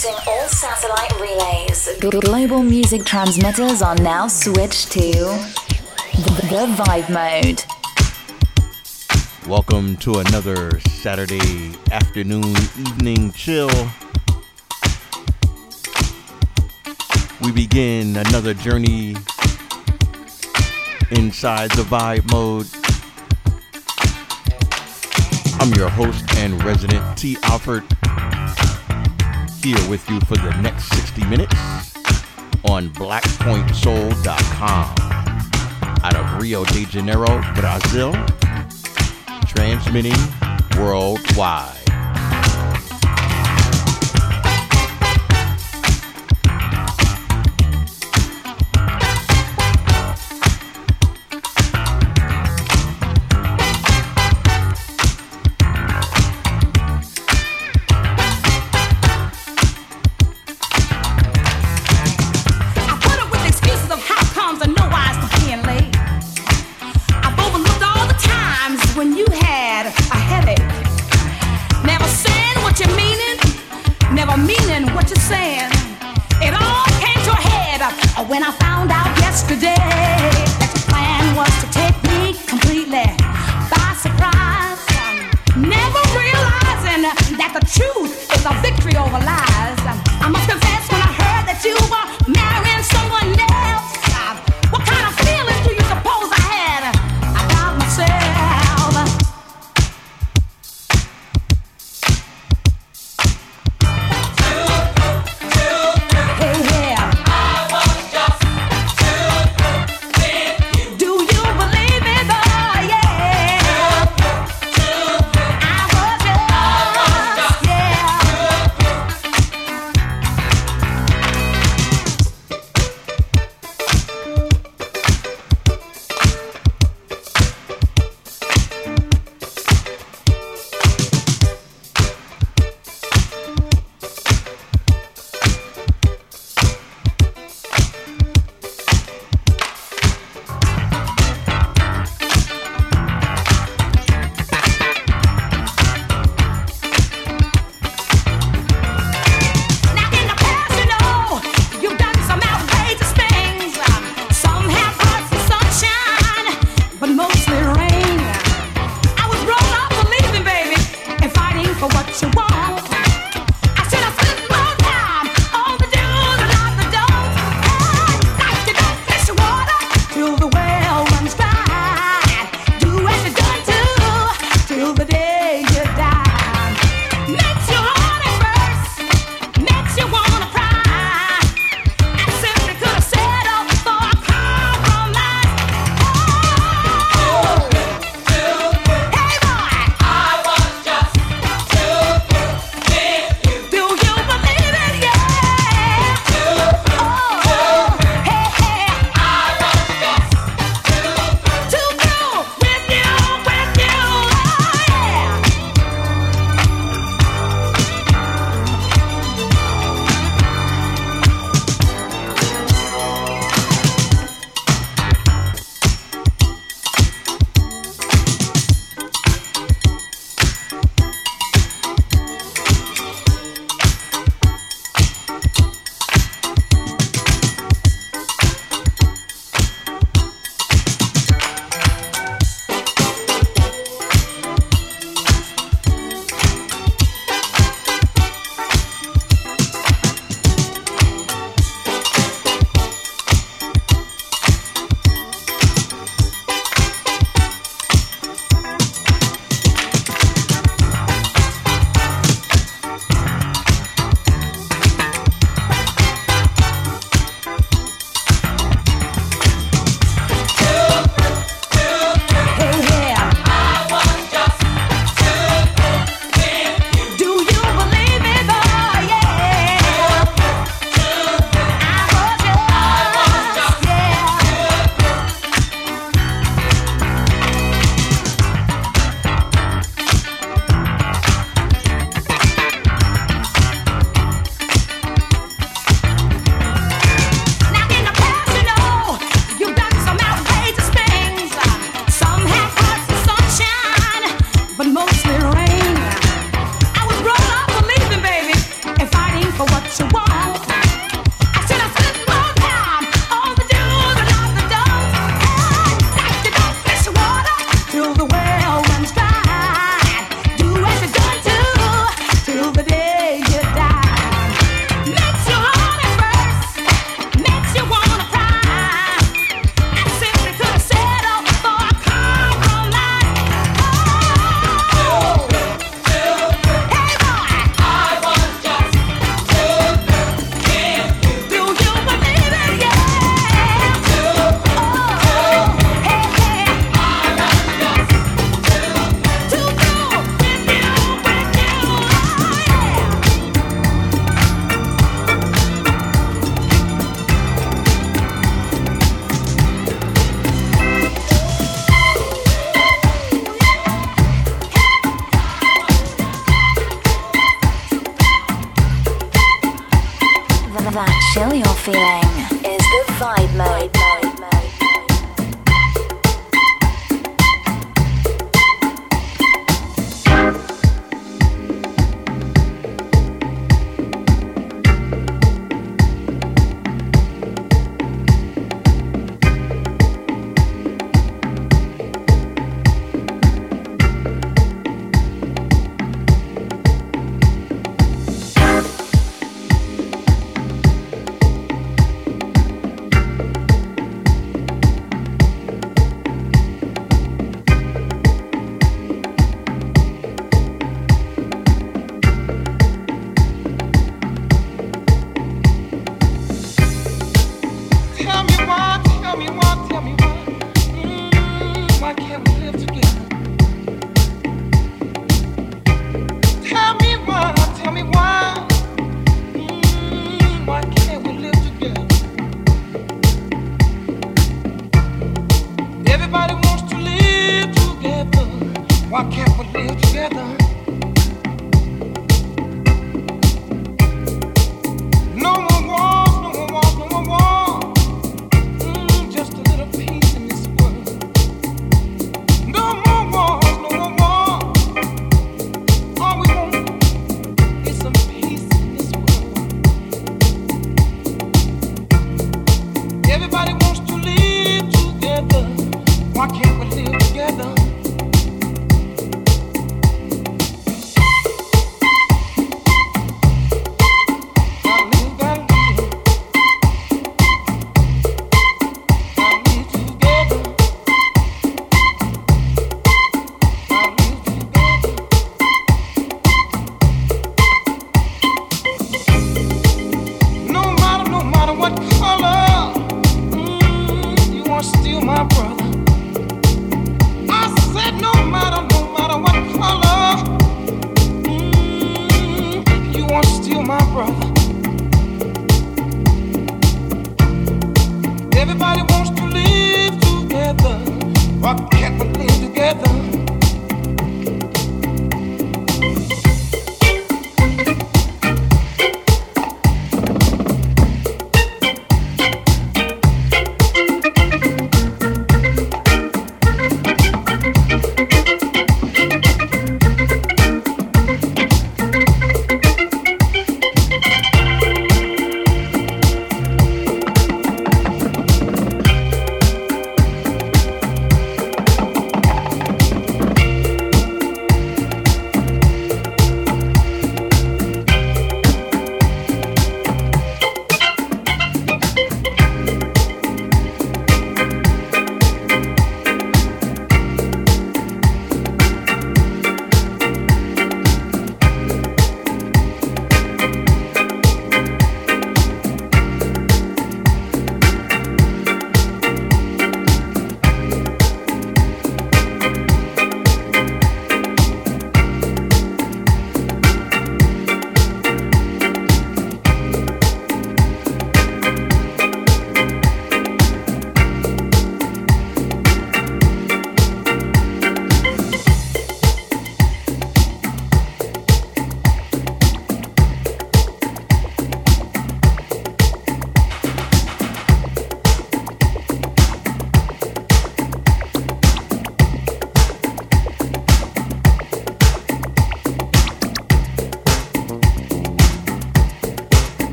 Connecting all satellite relays. Global music transmitters are now switched to the Vibe Mode. Welcome to another Saturday afternoon evening chill. We begin another journey inside the vibe mode. I'm your host and resident T. Alfred, here with you for the next 60 minutes on BlackPointSoul.com out of Rio de Janeiro, Brazil, transmitting worldwide.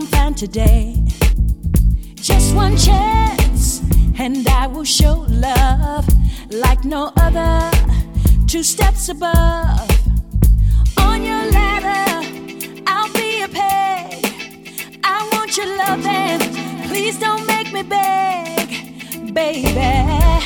Won't today? Just one chance, and I will show love like no other. Two steps above. On your ladder, I'll be a peg. I want your loving. Please don't make me beg, baby.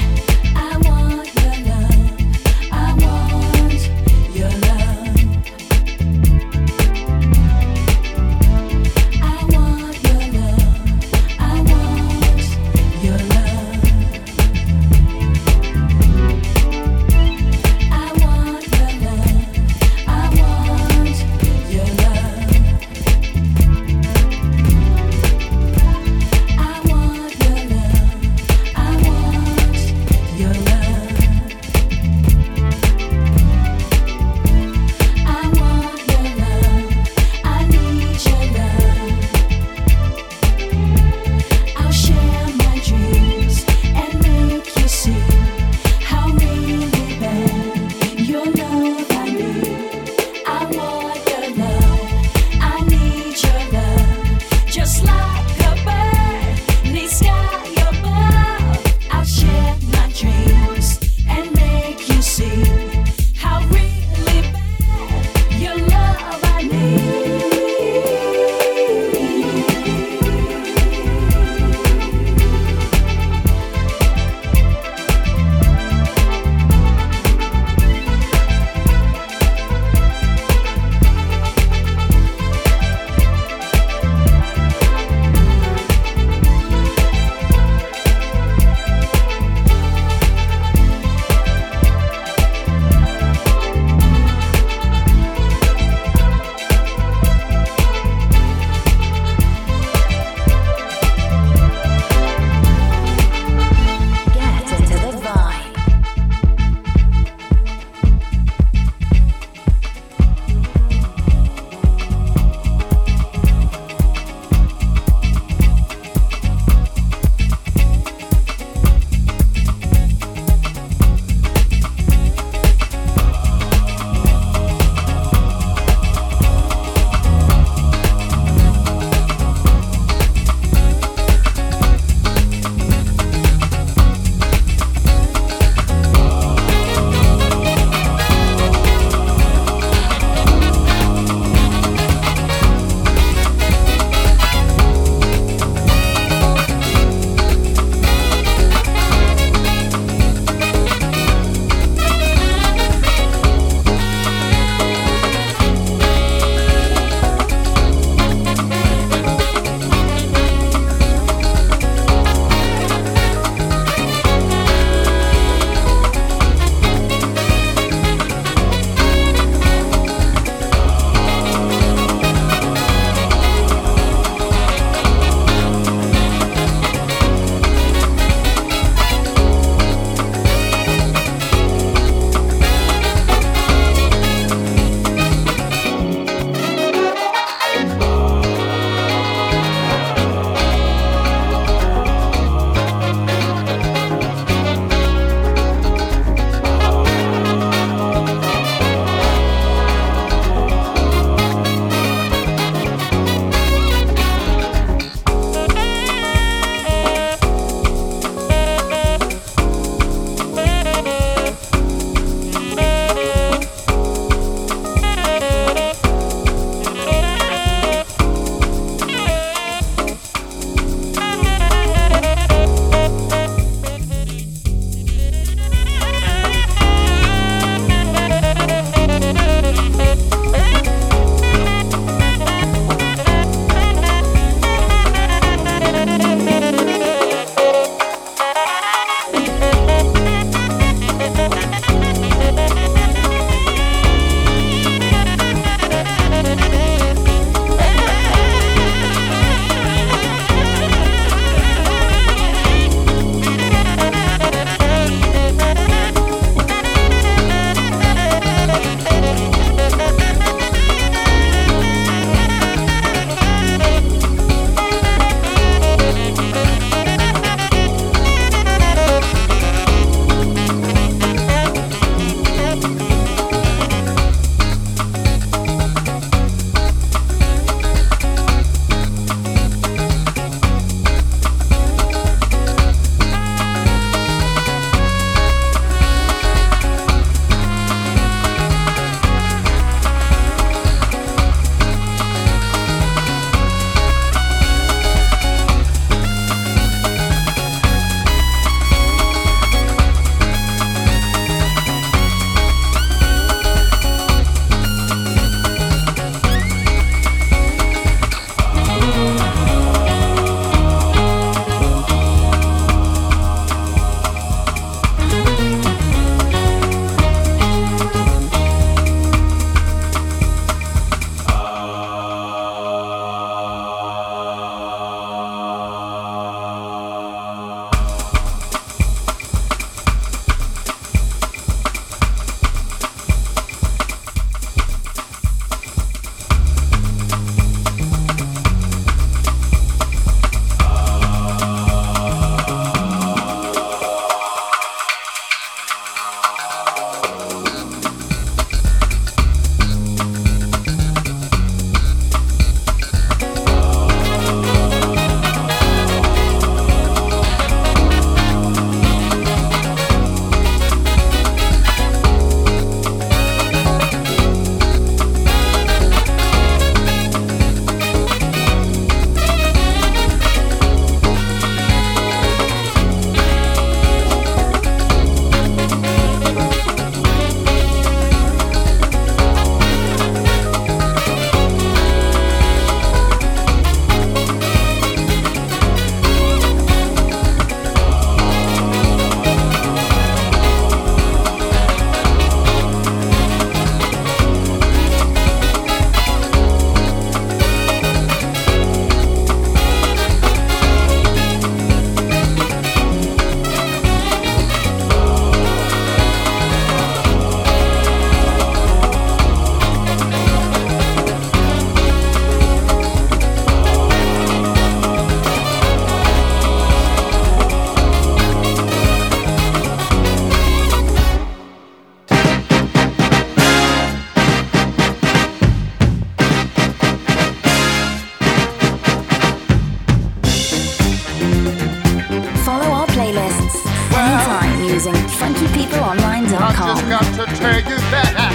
fundraising, funkypeopleonline.com. I just got to tell you that I-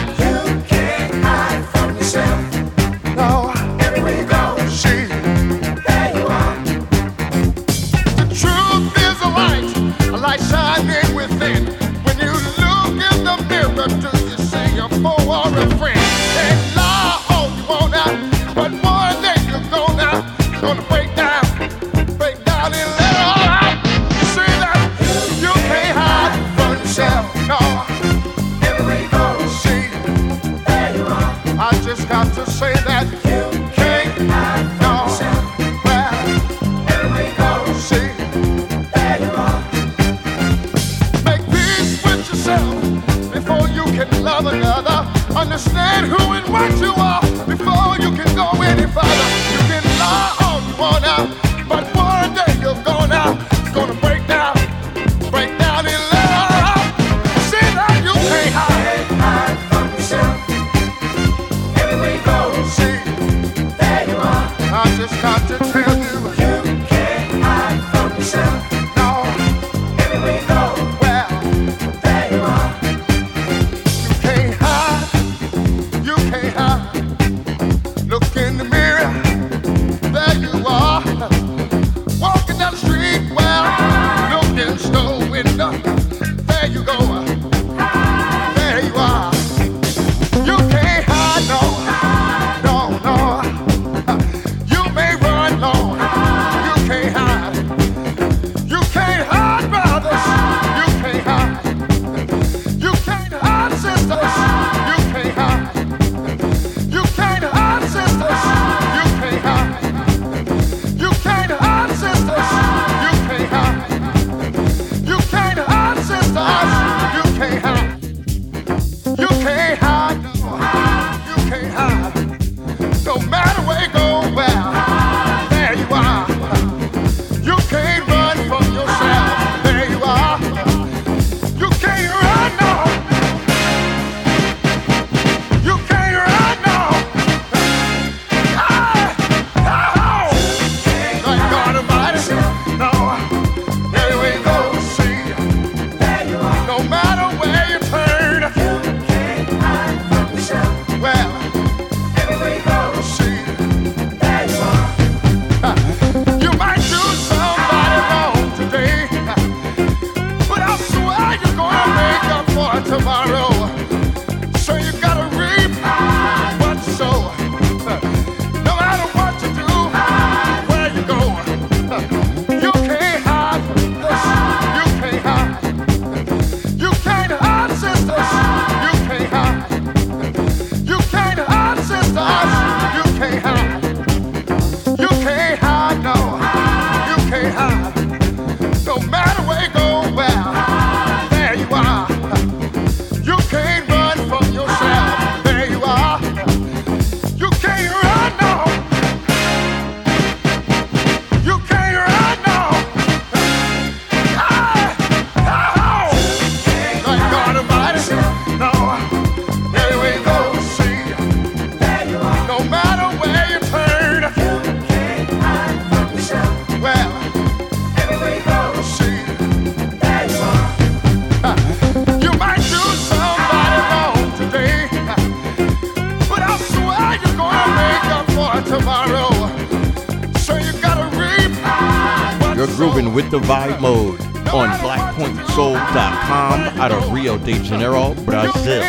the vibe mode on blackpointsoul.com out of Rio de Janeiro, Brazil.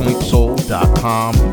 blackpointsoul.com,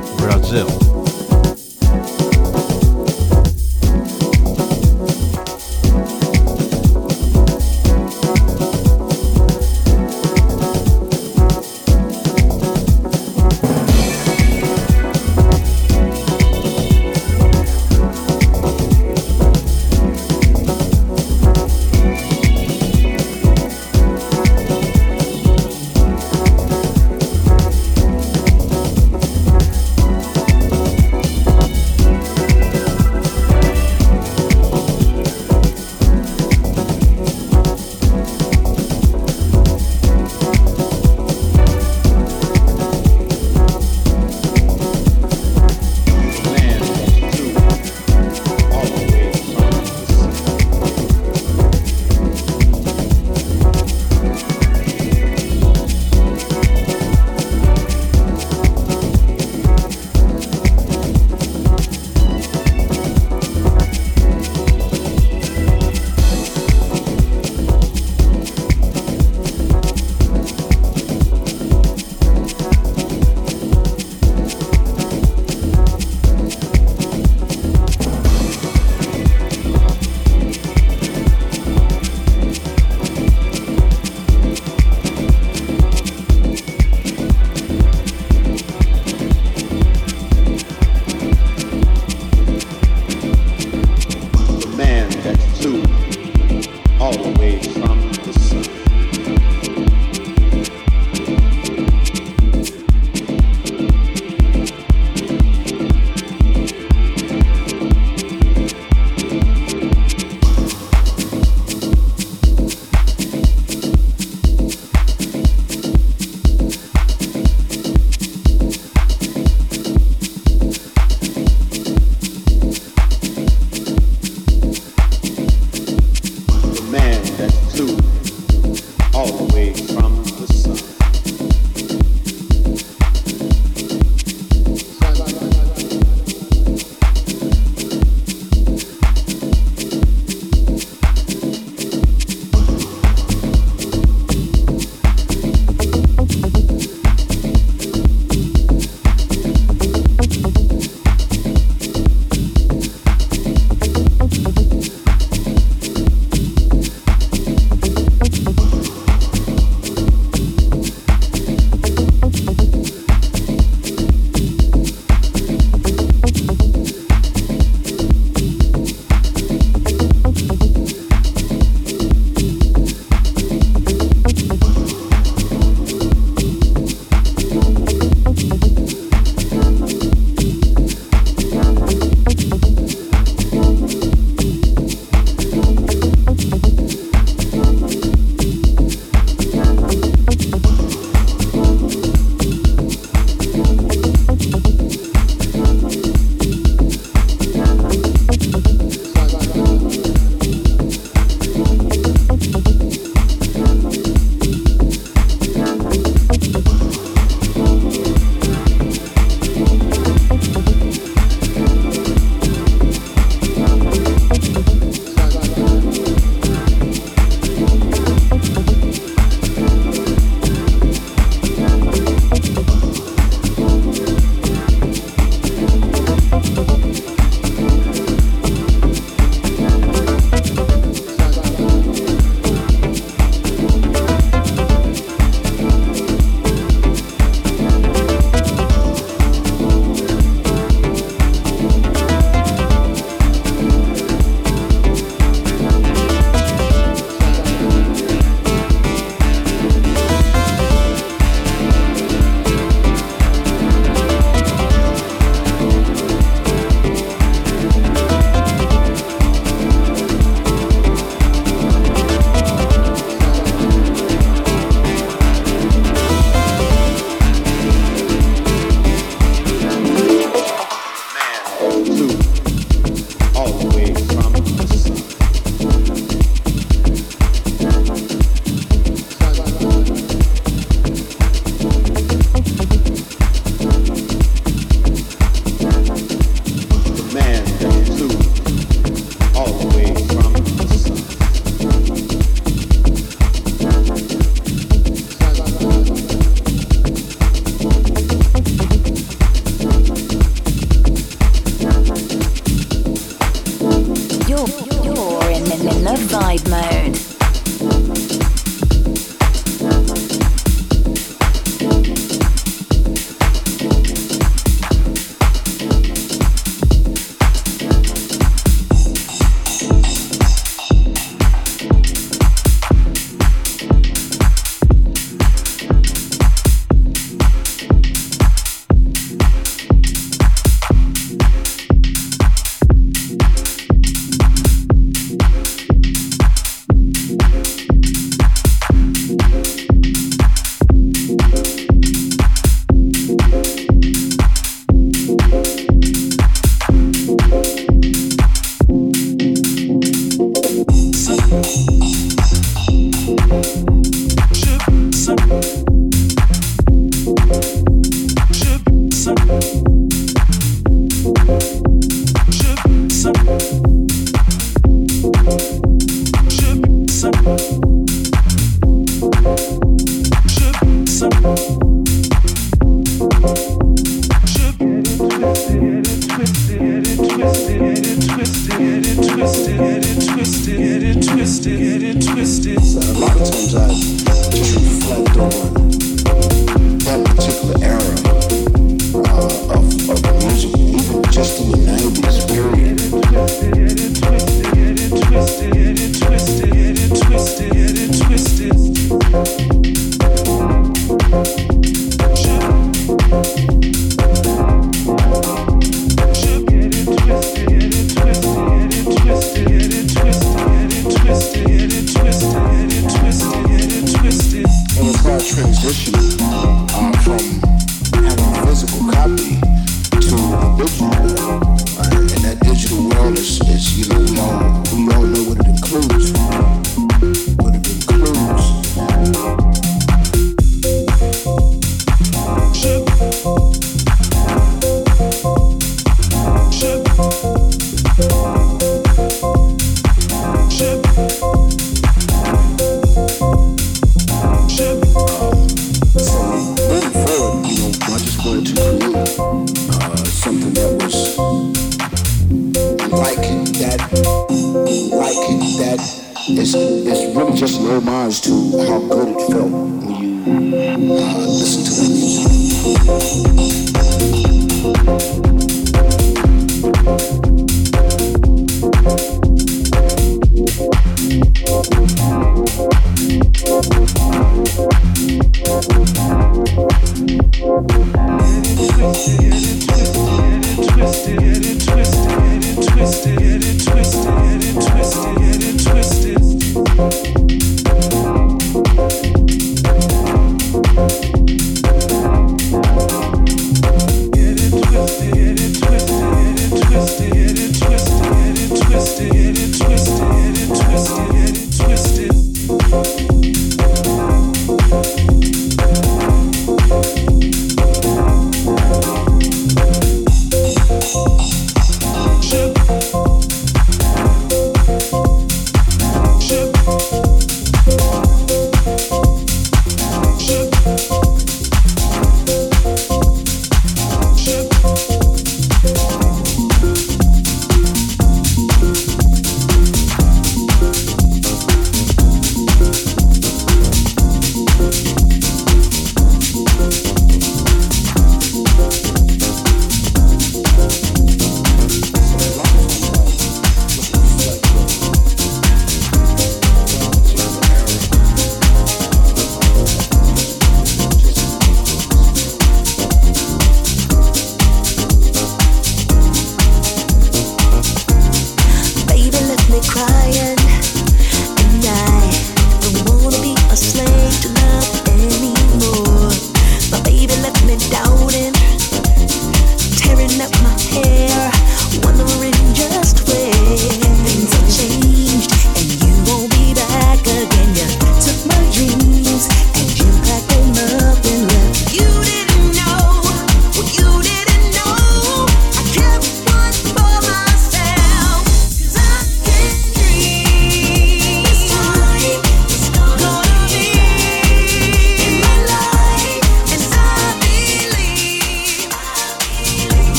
homage to how good it felt when you uh, listen to that music.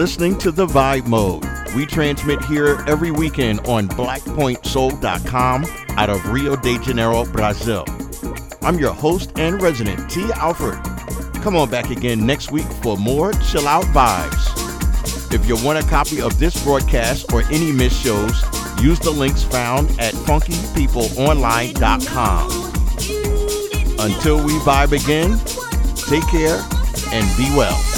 Listening to The Vibe Mode. We transmit here every weekend on blackpointsoul.com out of Rio de Janeiro, Brazil. I'm your host and resident, T. Alfred. Come on back again next week for more chill out vibes. If you want a copy of this broadcast or any missed shows, use the links found at funkypeopleonline.com. Until we vibe again, take care and be well.